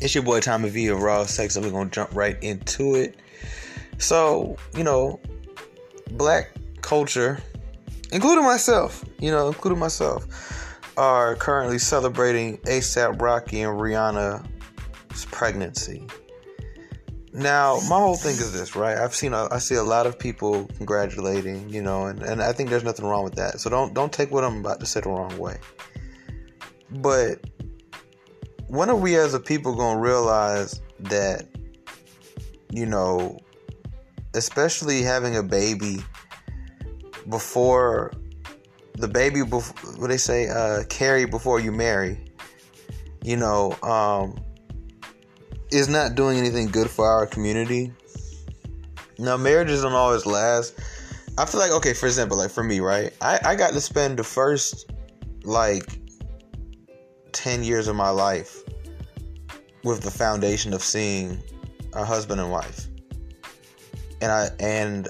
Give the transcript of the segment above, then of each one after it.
It's your boy Tommy V of Raw Sex, and we're gonna jump right into it. So, you know, black culture, including myself, you know, including myself, are currently celebrating ASAP Rocky and Rihanna's pregnancy. Now, my whole thing is this, right? I've seen, I see a lot of people congratulating, you know, and, and I think there's nothing wrong with that. So don't don't take what I'm about to say the wrong way. But when are we as a people gonna realize that, you know, especially having a baby before the baby before what they say uh, carry before you marry, you know, um, is not doing anything good for our community. Now, marriages don't always last. I feel like, okay, for example, like for me, right? I, I got to spend the first like 10 years of my life with the foundation of seeing a husband and wife. And I, and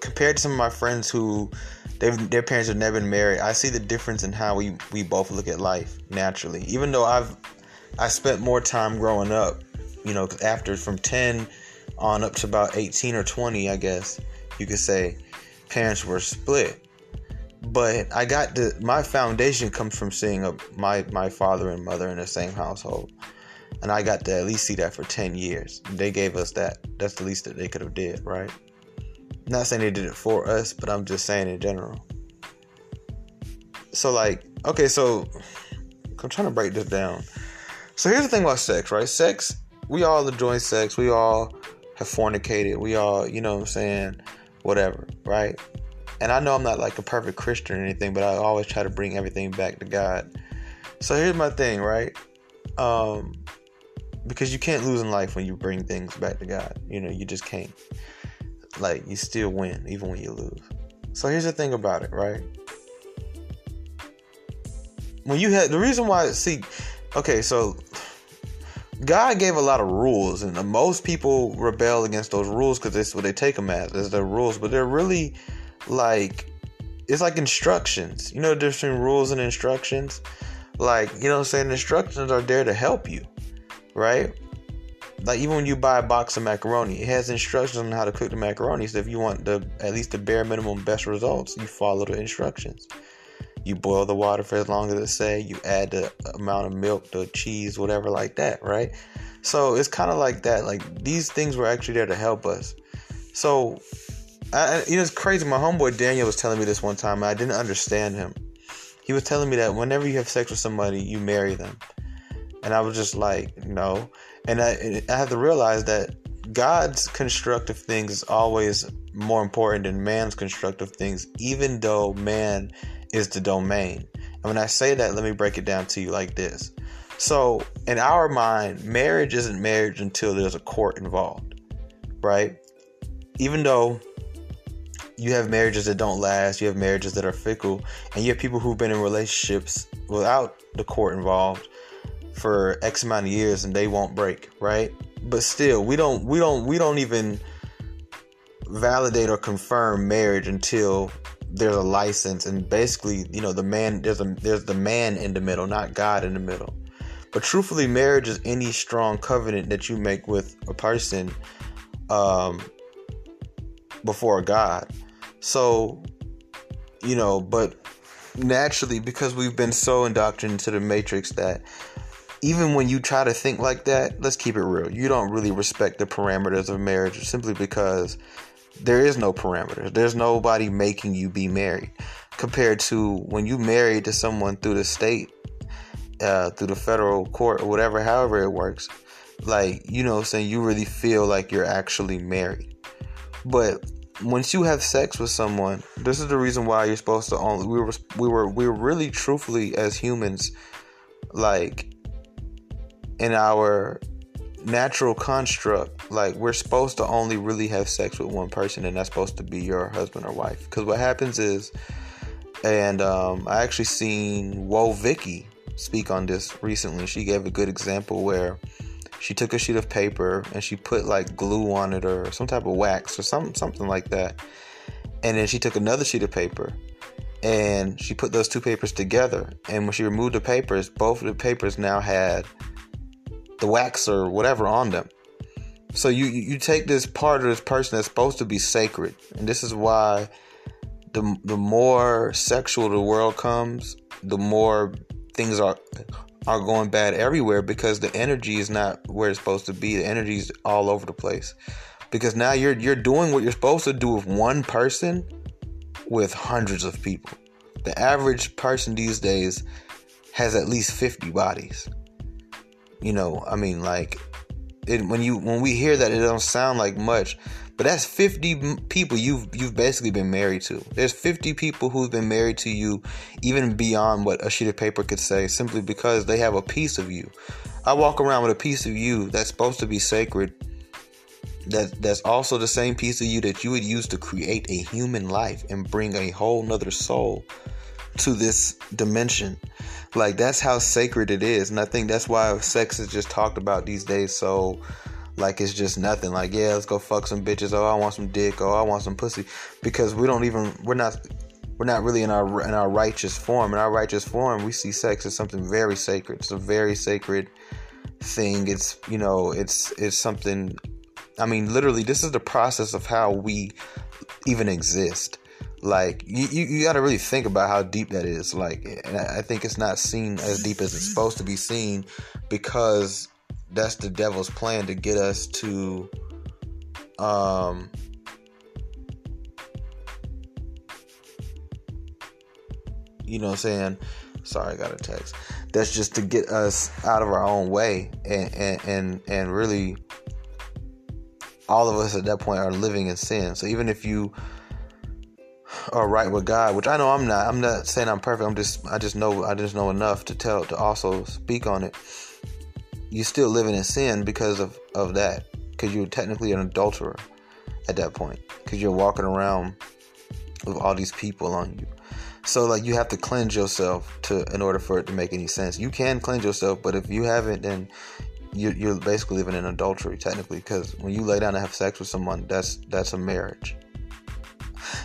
compared to some of my friends who their parents have never been married, I see the difference in how we, we both look at life naturally. Even though I've I spent more time growing up, you know, after from 10 on up to about 18 or 20, I guess you could say, parents were split. But I got the my foundation comes from seeing a, my my father and mother in the same household, and I got to at least see that for 10 years. They gave us that. That's the least that they could have did, right? Not saying they did it for us, but I'm just saying in general. So like, okay, so I'm trying to break this down. So here's the thing about sex, right? Sex, we all enjoy sex. We all have fornicated. We all, you know what I'm saying, whatever, right? And I know I'm not like a perfect Christian or anything, but I always try to bring everything back to God. So here's my thing, right? Um, because you can't lose in life when you bring things back to God. You know, you just can't. Like, you still win even when you lose. So here's the thing about it, right? When you had the reason why, see, okay, so God gave a lot of rules, and most people rebel against those rules because that's what they take them as, as their rules. But they're really like it's like instructions. You know the difference between rules and instructions? Like, you know I'm saying? Instructions are there to help you, right? Like even when you buy a box of macaroni, it has instructions on how to cook the macaroni. So if you want the at least the bare minimum best results, you follow the instructions. You boil the water for as long as it say. You add the amount of milk, the cheese, whatever, like that, right? So it's kind of like that. Like these things were actually there to help us. So, I, you know, it's crazy. My homeboy Daniel was telling me this one time, and I didn't understand him. He was telling me that whenever you have sex with somebody, you marry them, and I was just like, no. And I, I have to realize that God's constructive things is always more important than man's constructive things, even though man is the domain. And when I say that, let me break it down to you like this. So, in our mind, marriage isn't marriage until there's a court involved, right? Even though you have marriages that don't last, you have marriages that are fickle, and you have people who've been in relationships without the court involved for X amount of years and they won't break, right? But still, we don't we don't we don't even validate or confirm marriage until there's a license and basically you know the man there's a there's the man in the middle not god in the middle but truthfully marriage is any strong covenant that you make with a person um before god so you know but naturally because we've been so indoctrinated into the matrix that even when you try to think like that let's keep it real you don't really respect the parameters of marriage simply because there is no parameters. There's nobody making you be married compared to when you married to someone through the state, uh, through the federal court or whatever, however it works. Like, you know, saying you really feel like you're actually married. But once you have sex with someone, this is the reason why you're supposed to only we were we were we were really truthfully as humans like in our natural construct like we're supposed to only really have sex with one person and that's supposed to be your husband or wife. Because what happens is and um, i actually seen Woah Vicky speak on this recently. She gave a good example where she took a sheet of paper and she put like glue on it or some type of wax or some, something like that. And then she took another sheet of paper and she put those two papers together. And when she removed the papers both of the papers now had the wax or whatever on them. So you you take this part of this person that's supposed to be sacred, and this is why the the more sexual the world comes, the more things are are going bad everywhere because the energy is not where it's supposed to be. The energy is all over the place. Because now you're you're doing what you're supposed to do with one person with hundreds of people. The average person these days has at least 50 bodies. You know, I mean like it, when you when we hear that it don't sound like much, but that's 50 people you've you've basically been married to. There's 50 people who've been married to you even beyond what a sheet of paper could say simply because they have a piece of you. I walk around with a piece of you that's supposed to be sacred. That that's also the same piece of you that you would use to create a human life and bring a whole nother soul to this dimension. Like that's how sacred it is. And I think that's why sex is just talked about these days so like it's just nothing. Like, yeah, let's go fuck some bitches. Oh, I want some dick. Oh, I want some pussy. Because we don't even we're not we're not really in our in our righteous form. In our righteous form, we see sex as something very sacred. It's a very sacred thing. It's you know, it's it's something I mean, literally this is the process of how we even exist. Like you, you, you got to really think about how deep that is. Like, and I think it's not seen as deep as it's supposed to be seen because that's the devil's plan to get us to um you know what I'm saying? Sorry I got a text. That's just to get us out of our own way and and and, and really all of us at that point are living in sin. So even if you are right with God which I know I'm not I'm not saying I'm perfect I'm just I just know I just know enough to tell to also speak on it you're still living in sin because of, of that. Because you're technically an adulterer at that point. Because you're walking around with all these people on you. So like you have to cleanse yourself to in order for it to make any sense. You can cleanse yourself, but if you haven't, then you're, you're basically living in adultery technically. Because when you lay down and have sex with someone, that's that's a marriage.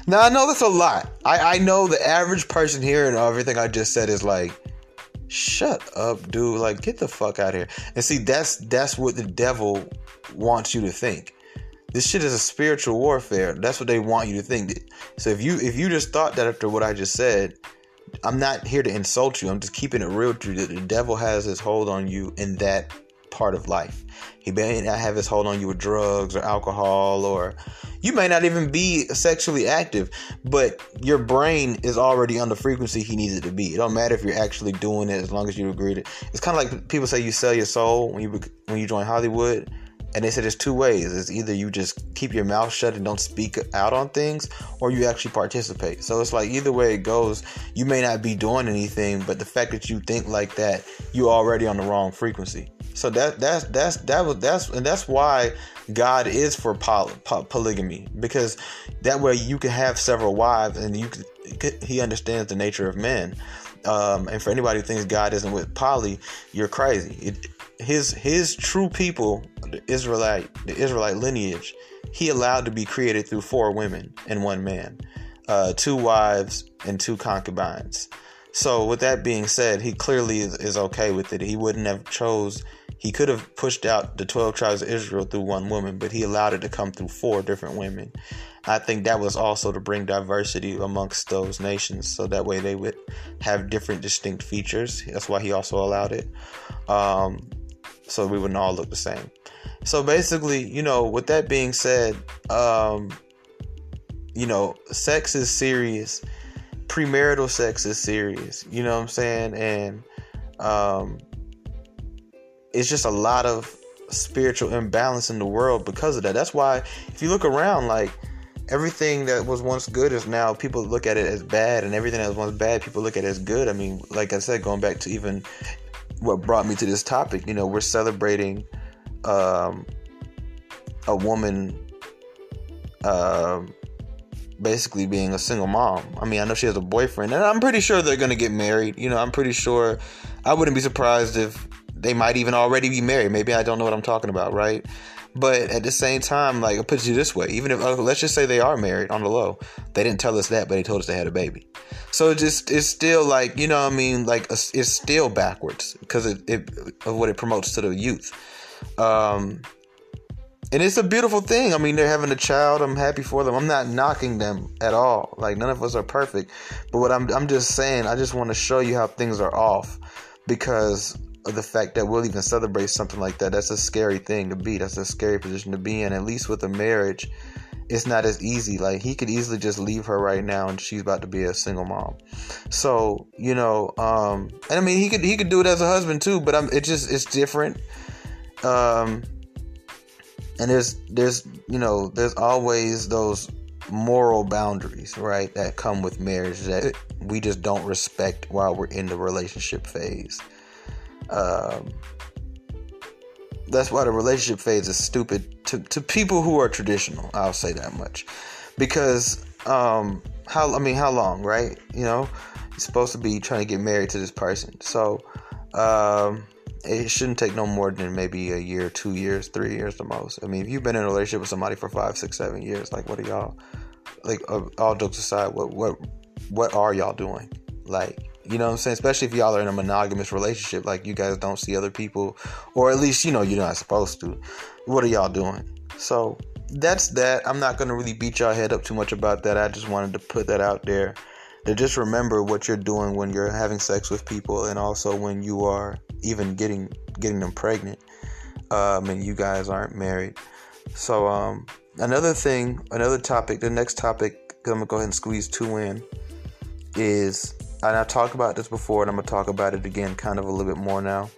Now I know that's a lot. I, I know the average person hearing everything I just said is like, shut up, dude. Like, get the fuck out of here. And see, that's that's what the devil wants you to think. This shit is a spiritual warfare. That's what they want you to think. So if you if you just thought that after what I just said, I'm not here to insult you. I'm just keeping it real to you. The devil has his hold on you in that part of life. He may not have his hold on you with drugs or alcohol, or you may not even be sexually active, but your brain is already on the frequency he needs it to be. It don't matter if you're actually doing it as long as you agree to. It's kind of like people say you sell your soul when you when you join Hollywood. And they said there's two ways. It's either you just keep your mouth shut and don't speak out on things, or you actually participate. So it's like either way it goes, you may not be doing anything, but the fact that you think like that, you're already on the wrong frequency. So that that's that's that was that's and that's why God is for poly, polygamy because that way you can have several wives and you he understands the nature of men. Um, and for anybody who thinks God isn't with poly, you're crazy. It, his his true people, the Israelite the Israelite lineage, he allowed to be created through four women and one man, uh, two wives and two concubines. So with that being said, he clearly is, is okay with it. He wouldn't have chose he could have pushed out the 12 tribes of Israel through one woman, but he allowed it to come through four different women. I think that was also to bring diversity amongst those nations so that way they would have different distinct features. That's why he also allowed it. Um, so we wouldn't all look the same. So basically, you know, with that being said, um, you know, sex is serious. Premarital sex is serious. You know what I'm saying? And um, it's just a lot of spiritual imbalance in the world because of that. That's why if you look around, like everything that was once good is now people look at it as bad, and everything that was once bad people look at it as good. I mean, like I said, going back to even what brought me to this topic, you know, we're celebrating um, a woman. Um, basically being a single mom. I mean, I know she has a boyfriend, and I'm pretty sure they're gonna get married. You know, I'm pretty sure. I wouldn't be surprised if they might even already be married. Maybe I don't know what I'm talking about, right? But at the same time, like I put you this way, even if uh, let's just say they are married on the low, they didn't tell us that, but they told us they had a baby. So it just it's still like you know what I mean like it's still backwards because it, it of what it promotes to the youth. Um, and it's a beautiful thing. I mean, they're having a child. I'm happy for them. I'm not knocking them at all. Like none of us are perfect. But what I'm I'm just saying, I just want to show you how things are off because of the fact that we'll even celebrate something like that. That's a scary thing to be. That's a scary position to be in. At least with a marriage, it's not as easy. Like he could easily just leave her right now, and she's about to be a single mom. So you know, um, and I mean, he could he could do it as a husband too. But I'm, it just it's different. Um, and there's there's you know there's always those moral boundaries right that come with marriage that we just don't respect while we're in the relationship phase um, that's why the relationship phase is stupid to, to people who are traditional i'll say that much because um, how i mean how long right you know you're supposed to be trying to get married to this person so um, it shouldn't take no more than maybe a year, two years, three years the most. I mean, if you've been in a relationship with somebody for five, six, seven years, like what are y'all? Like uh, all jokes aside, what what what are y'all doing? Like you know what I'm saying? Especially if y'all are in a monogamous relationship, like you guys don't see other people, or at least you know you're not supposed to. What are y'all doing? So that's that. I'm not gonna really beat y'all head up too much about that. I just wanted to put that out there to just remember what you're doing when you're having sex with people and also when you are even getting getting them pregnant um, and you guys aren't married so um, another thing another topic the next topic i'm gonna go ahead and squeeze two in is and i talked about this before and i'm gonna talk about it again kind of a little bit more now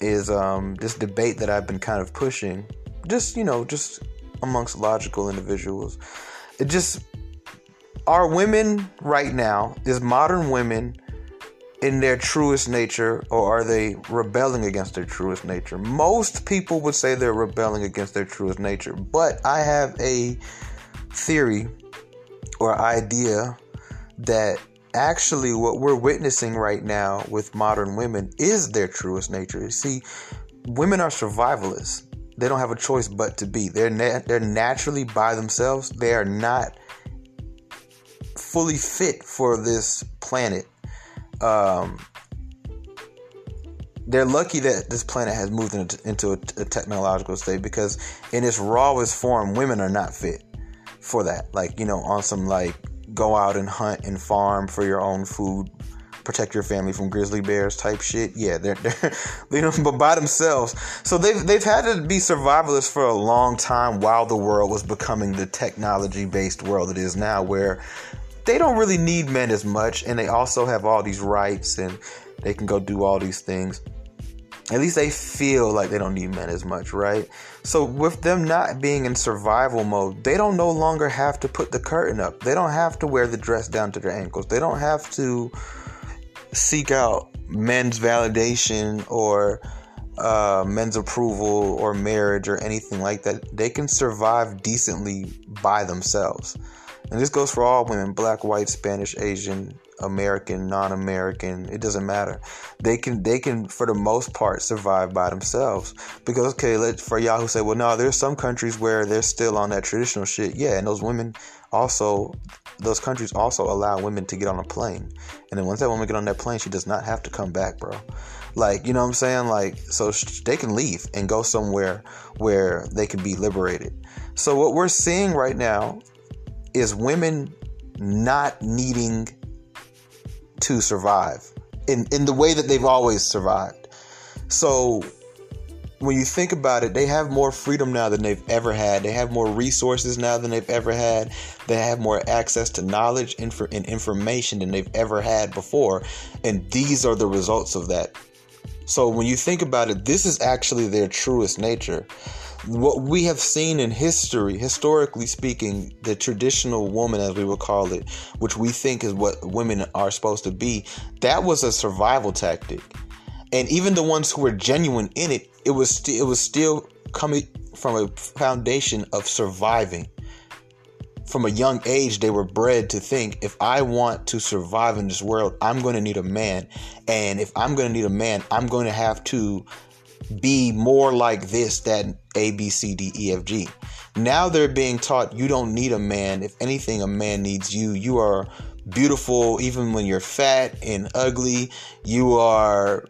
is um, this debate that i've been kind of pushing just you know just amongst logical individuals it just are women right now, is modern women in their truest nature or are they rebelling against their truest nature? Most people would say they're rebelling against their truest nature, but I have a theory or idea that actually what we're witnessing right now with modern women is their truest nature. You see, women are survivalists. They don't have a choice but to be. They're na- they're naturally by themselves. They are not fully fit for this planet. Um, they're lucky that this planet has moved into, a, technological state because in its rawest form, women are not fit for that. Like, you know, on some like go out and hunt and farm for your own food, protect your family from grizzly bears type shit. Yeah, they're, they're you know, but by themselves. So they've they've had to be survivalists for a long time while the world was becoming the technology based world it is now, where they don't really need men as much, and they also have all these rights and they can go do all these things. At least they feel like they don't need men as much, right? So, with them not being in survival mode, they don't no longer have to put the curtain up. They don't have to wear the dress down to their ankles. They don't have to seek out men's validation or uh, men's approval or marriage or anything like that. They can survive decently by themselves. And this goes for all women black, white, Spanish, Asian, American, non-American, it doesn't matter. They can they can for the most part survive by themselves. Because okay, let for y'all who say, well no, there's some countries where they're still on that traditional shit. Yeah, and those women also those countries also allow women to get on a plane. And then once that woman get on that plane, she does not have to come back, bro. Like, you know what I'm saying? Like so they can leave and go somewhere where they can be liberated. So what we're seeing right now is women not needing to survive in, in the way that they've always survived. So when you think about it, they have more freedom now than they've ever had. They have more resources now than they've ever had. They have more access to knowledge and information than they've ever had before. And these are the results of that. So when you think about it, this is actually their truest nature what we have seen in history, historically speaking, the traditional woman, as we would call it, which we think is what women are supposed to be, that was a survival tactic. And even the ones who were genuine in it, it was st- it was still coming from a foundation of surviving. From a young age, they were bred to think if I want to survive in this world, I'm going to need a man. And if I'm going to need a man, I'm going to have to be more like this than A, B, C, D, E, F, G. Now they're being taught you don't need a man. If anything, a man needs you. You are beautiful even when you're fat and ugly. You are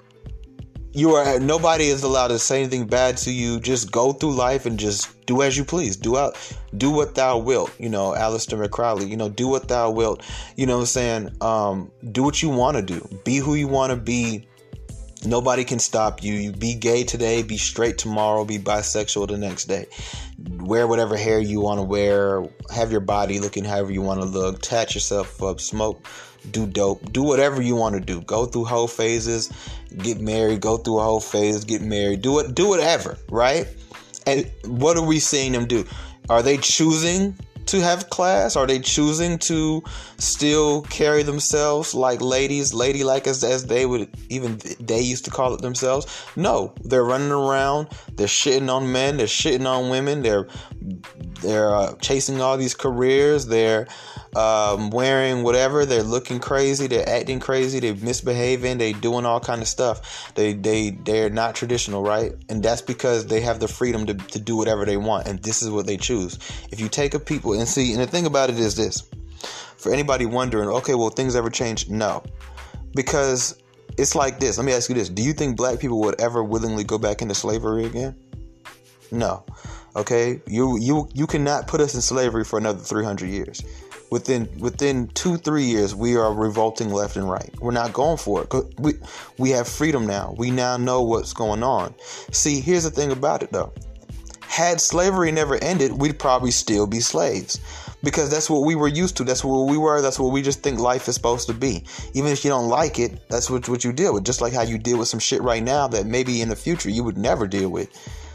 you are nobody is allowed to say anything bad to you. Just go through life and just do as you please. Do out do what thou wilt. You know, Aleister McCrowley, you know, do what thou wilt. You know what I'm saying? Um, do what you want to do. Be who you want to be. Nobody can stop you. You be gay today, be straight tomorrow, be bisexual the next day. Wear whatever hair you want to wear, have your body looking however you want to look, tat yourself up, smoke do dope, do whatever you want to do. Go through whole phases, get married, go through a whole phase, get married, do it, do whatever, right? And what are we seeing them do? Are they choosing to have class? Are they choosing to still carry themselves like ladies, ladylike as, as they would even they used to call it themselves? No, they're running around, they're shitting on men, they're shitting on women, they're they're uh, chasing all these careers, they're um, wearing whatever. They're looking crazy. They're acting crazy. They're misbehaving. They're doing all kind of stuff. They they they're not traditional, right? And that's because they have the freedom to, to do whatever they want, and this is what they choose. If you take a people and see, and the thing about it is this: for anybody wondering, okay, well, things ever change? No, because it's like this. Let me ask you this: Do you think black people would ever willingly go back into slavery again? No. Okay, you you you cannot put us in slavery for another 300 years. Within within two three years we are revolting left and right. We're not going for it. We we have freedom now. We now know what's going on. See here's the thing about it though. Had slavery never ended we'd probably still be slaves. Because that's what we were used to. That's what we were. That's what we just think life is supposed to be. Even if you don't like it that's what, what you deal with. Just like how you deal with some shit right now that maybe in the future you would never deal with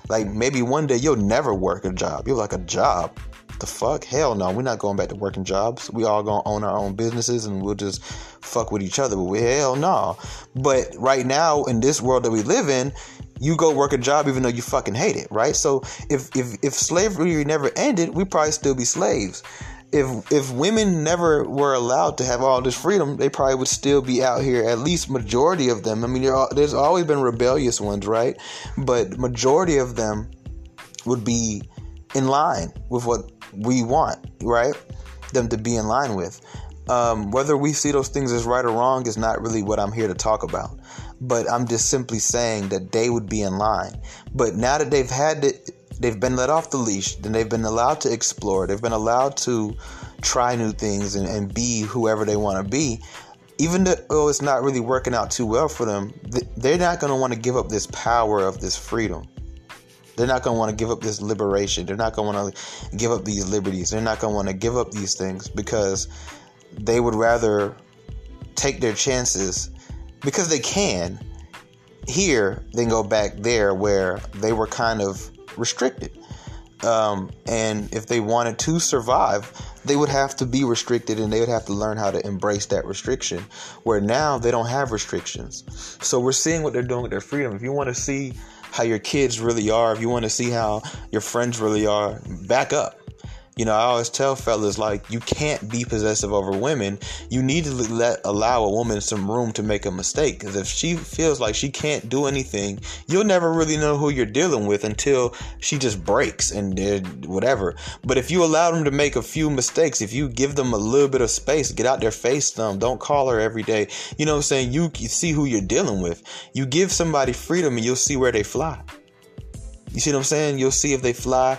like maybe one day you'll never work a job you're like a job the fuck? Hell no. We're not going back to working jobs. We all gonna own our own businesses and we'll just fuck with each other. But we, hell no. But right now in this world that we live in, you go work a job even though you fucking hate it, right? So if if if slavery never ended, we'd probably still be slaves. If if women never were allowed to have all this freedom, they probably would still be out here. At least majority of them. I mean, there's always been rebellious ones, right? But majority of them would be in line with what we want, right? Them to be in line with. Um, whether we see those things as right or wrong is not really what I'm here to talk about. But I'm just simply saying that they would be in line. But now that they've had it, they've been let off the leash, then they've been allowed to explore, they've been allowed to try new things and, and be whoever they want to be. Even though it's not really working out too well for them, they're not going to want to give up this power of this freedom. They're not going to want to give up this liberation. They're not going to want to give up these liberties. They're not going to want to give up these things because they would rather take their chances because they can here than go back there where they were kind of restricted. Um, and if they wanted to survive, they would have to be restricted and they would have to learn how to embrace that restriction. Where now they don't have restrictions. So we're seeing what they're doing with their freedom. If you want to see how your kids really are, if you want to see how your friends really are, back up. You know, I always tell fellas like you can't be possessive over women. You need to let allow a woman some room to make a mistake because if she feels like she can't do anything, you'll never really know who you're dealing with until she just breaks and whatever. But if you allow them to make a few mistakes, if you give them a little bit of space, get out their face them, don't call her every day. You know what I'm saying? You, you see who you're dealing with. You give somebody freedom and you'll see where they fly. You see what I'm saying? You'll see if they fly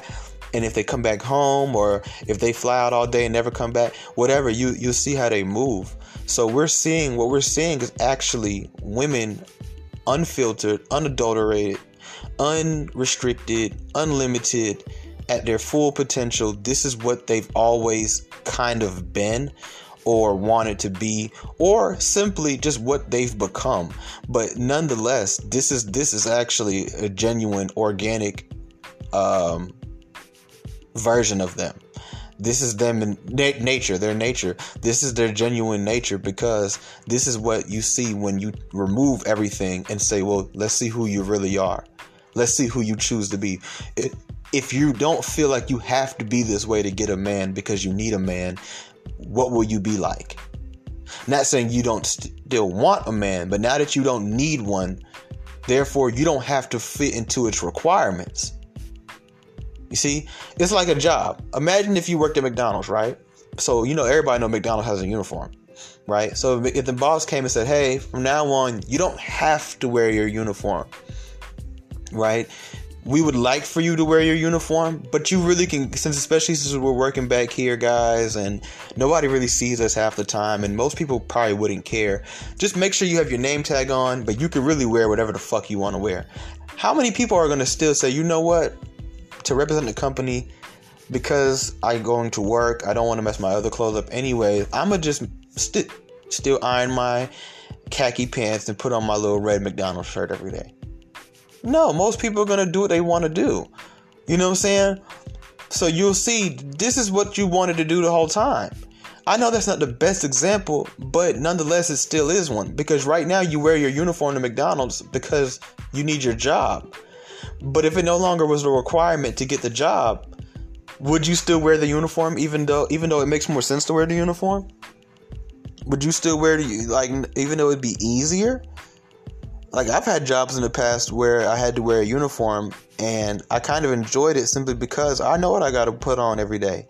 and if they come back home or if they fly out all day and never come back whatever you you'll see how they move. So we're seeing what we're seeing is actually women unfiltered unadulterated unrestricted unlimited at their full potential. This is what they've always kind of been or wanted to be or simply just what they've become. But nonetheless this is this is actually a genuine organic um version of them. This is them in na- nature, their nature. This is their genuine nature because this is what you see when you remove everything and say, well, let's see who you really are. Let's see who you choose to be. It, if you don't feel like you have to be this way to get a man because you need a man, what will you be like? Not saying you don't still want a man, but now that you don't need one, Therefore, you don't have to fit into its requirements. You see, it's like a job. Imagine if you worked at McDonald's, right? So you know everybody know McDonald's has a uniform, right? So if the boss came and said, "Hey, from now on, you don't have to wear your uniform," right? we would like for you to wear your uniform, but you really can, since especially since we're working back here, guys, and nobody really sees us half the time, and most people probably wouldn't care. Just make sure you have your name tag on, but you can really wear whatever the fuck you want to wear. How many people are going to still say, you know what, to represent the company, because I'm going to work, I don't want to mess my other clothes up anyway, I'm going to just st- still iron my khaki pants and put on my little red McDonald's shirt every day. No, most people are to do what they want to do. You know what I'm saying? So you'll see, this is what you wanted to do the whole time. I know that's not the best example, but nonetheless, it still is one. Because right now, you wear your uniform to McDonald's because you need your job. But if it no longer was a requirement to get the job, would you still wear the uniform even though even though it makes more sense to wear the uniform? Would you still wear the like even though it'd be easier? like I've had jobs in the past where I had to wear a uniform and I kind of enjoyed it simply because I know what I got to put on every day.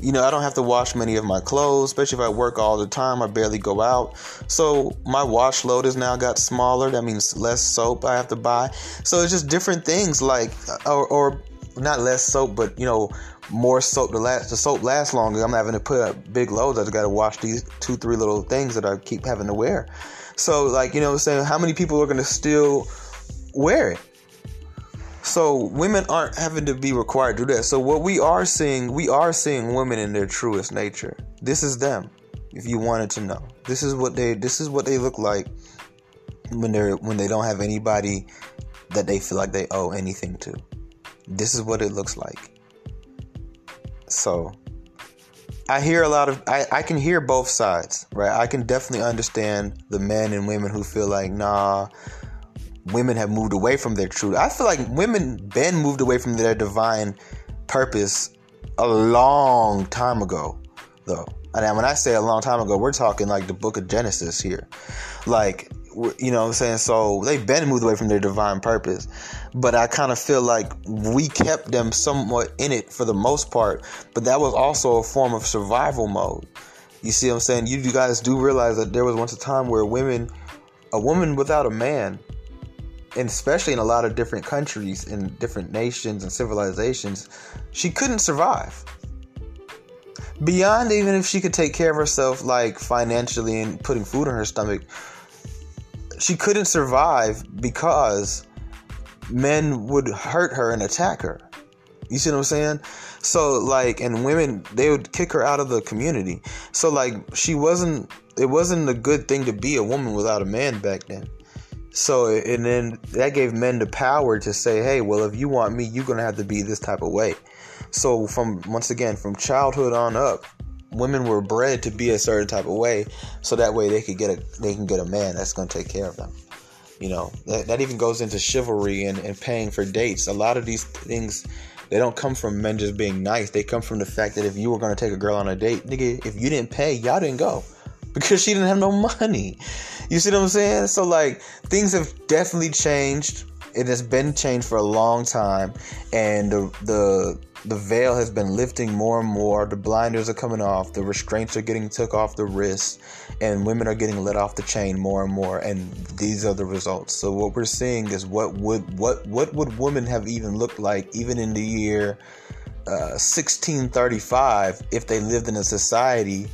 You know, I don't have to wash many of my clothes, especially if I work all the time. I barely go out. So my wash load has now got smaller. That means less soap I have to buy. So it's just different things like, or, or not less soap, but you know, more soap to last. The soap lasts longer. I'm having to put up big loads. I've got to wash these two, three little things that I keep having to wear. So, like, you know I'm saying? How many people are going to still wear it? So, women aren't having to be required to do that. So, what we are seeing, we are seeing women in their truest nature. This is them, if you wanted to know. This is what they this is what they look like when they're when they don't have anybody that they feel like they owe anything to. This is what it looks like. So, I hear a lot of I, I can hear both sides, right? I can definitely understand the men and women who feel like, nah, women have moved away from their truth. I feel like women been moved away from their divine purpose a long time ago, though. And when I say a long time ago, we're talking like the book of Genesis here. Like you know what I'm saying? So they've been moved away from their divine purpose. But I kind of feel like we kept them somewhat in it for the most part. But that was also a form of survival mode. You see what I'm saying? You, you guys do realize that there was once a time where women, a woman without a man, and especially in a lot of different countries in different nations and civilizations, she couldn't survive. Beyond even if she could take care of herself, like financially and putting food in her stomach, she couldn't survive because men would hurt her and attack her. You see what I'm saying? So like, and women they would kick her out of the community. So like, she wasn't. It wasn't a good thing to be a woman without a man back then. So and then that gave men the power to say, hey, well, if you want me, you're gonna have to be this type of way. So from once again, from childhood on up, women were bred to be a certain type of way, so that way they could get a they can get a man that's going to take care of them. You know that, that even goes into chivalry and, and paying for dates. A lot of these things they don't come from men just being nice. They come from the fact that if you were going to take a girl on a date, nigga, if you didn't pay, y'all didn't go because she didn't have no money. You see what I'm saying? So like things have definitely changed. It has been changed for a long time, and the the the veil has been lifting more and more. The blinders are coming off. The restraints are getting took off the wrists, and women are getting let off the chain more and more. And these are the results. So what we're seeing is what would what what would women have even looked like even in the year uh, 1635 if they lived in a society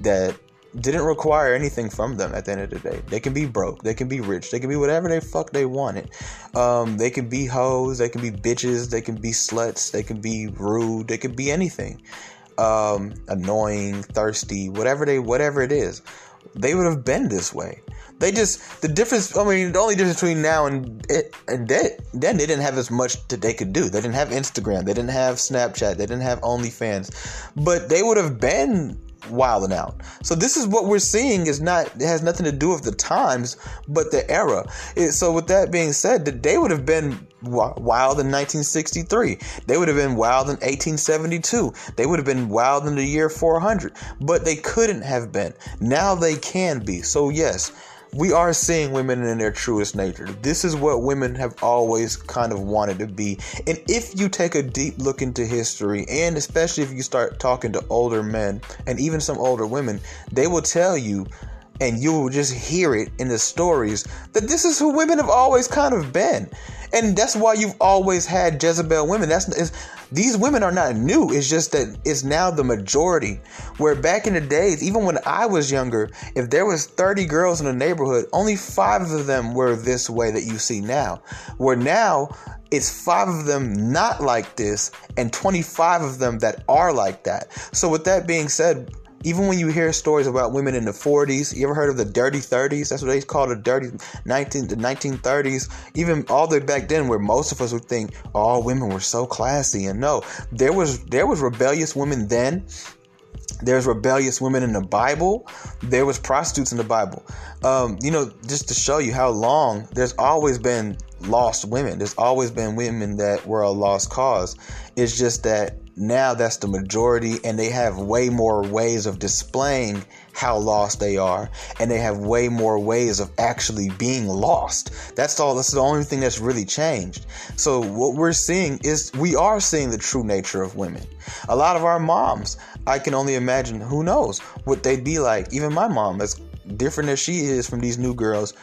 that didn't require anything from them at the end of the day. They can be broke, they can be rich, they can be whatever they fuck they wanted. Um, they can be hoes, they can be bitches, they can be sluts, they can be rude, they can be anything. Um, annoying, thirsty, whatever they whatever it is. They would have been this way. They just the difference. I mean, the only difference between now and it and then, then they didn't have as much that they could do. They didn't have Instagram. They didn't have Snapchat. They didn't have OnlyFans. But they would have been wilding out. So this is what we're seeing is not it has nothing to do with the times, but the era. It, so with that being said, they would have been wild in 1963. They would have been wild in 1872. They would have been wild in the year 400, but they couldn't have been. Now they can be. So yes, we are seeing women in their truest nature. This is what women have always kind of wanted to be. And if you take a deep look into history, and especially if you start talking to older men and even some older women, they will tell you and you will just hear it in the stories that this is who women have always kind of been. And that's why you've always had Jezebel women. That's these women are not new. It's just that it's now the majority. Where back in the days, even when I was younger, if there was 30 girls in the neighborhood, only five of them were this way that you see now. Where now it's five of them not like this and 25 of them that are like that. So with that being said, even when you hear stories about women in the 40s, you ever heard of the dirty 30s? That's what they call the dirty 19 the 1930s. Even all the way back then, where most of us would think all women were so classy, and no, there was there was rebellious women then. There's rebellious women in the Bible. There was prostitutes in the Bible. Um, you know, just to show you how long there's always been lost women. There's always been women that were a lost cause. It's just that now that's the majority and they have way more ways of displaying how lost they are and they have way more ways of actually being lost that's all that's the only thing that's really changed so what we're seeing is we are seeing the true nature of women a lot of our moms i can only imagine who knows what they'd be like even my mom as different as she is from these new girls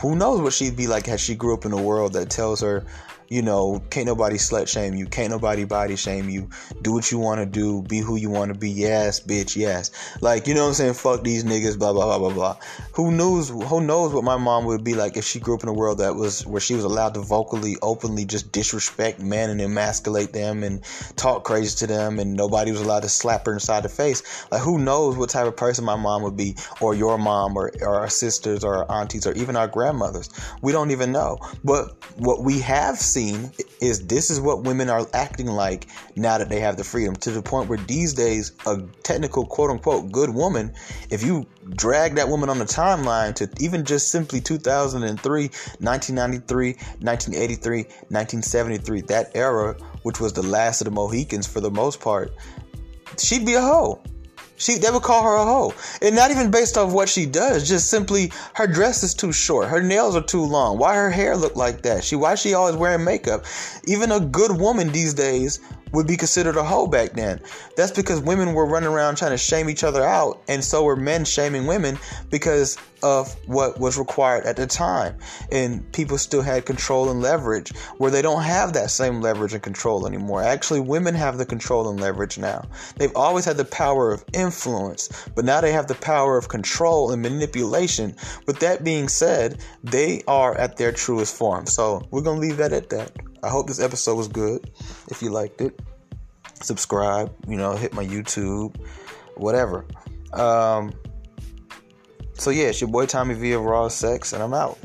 who knows what she'd be like had she grew up in a world that tells her you know, can't nobody slut shame you, can't nobody body shame you. Do what you want to do, be who you want to be. Yes, bitch, yes. Like, you know what I'm saying? Fuck these niggas, blah blah blah blah blah. Who knows? Who knows what my mom would be like if she grew up in a world that was where she was allowed to vocally, openly just disrespect men and emasculate them and talk crazy to them, and nobody was allowed to slap her inside the face. Like, who knows what type of person my mom would be, or your mom, or, or our sisters, or our aunties, or even our grandmothers. We don't even know. But what we have seen seen is this is what women are acting like now that they have the freedom to the point where these days a technical quote unquote good woman if you drag that woman on the timeline to even just simply 2003 1993 1983 1973 that era which was the last of the mohicans for the most part she'd be a hoe she they would call her a hoe. And not even based off what she does, just simply her dress is too short, her nails are too long. Why her hair look like that? She why she always wearing makeup? Even a good woman these days would be considered a hoe back then. That's because women were running around trying to shame each other out, and so were men shaming women because of what was required at the time. And people still had control and leverage where they don't have that same leverage and control anymore. Actually, women have the control and leverage now. They've always had the power of influence, but now they have the power of control and manipulation. With that being said, they are at their truest form. So we're going to leave that at that. I hope this episode was good. If you liked it, subscribe, you know, hit my YouTube, whatever. Um, so yeah, it's your boy Tommy V of Raw Sex, and I'm out.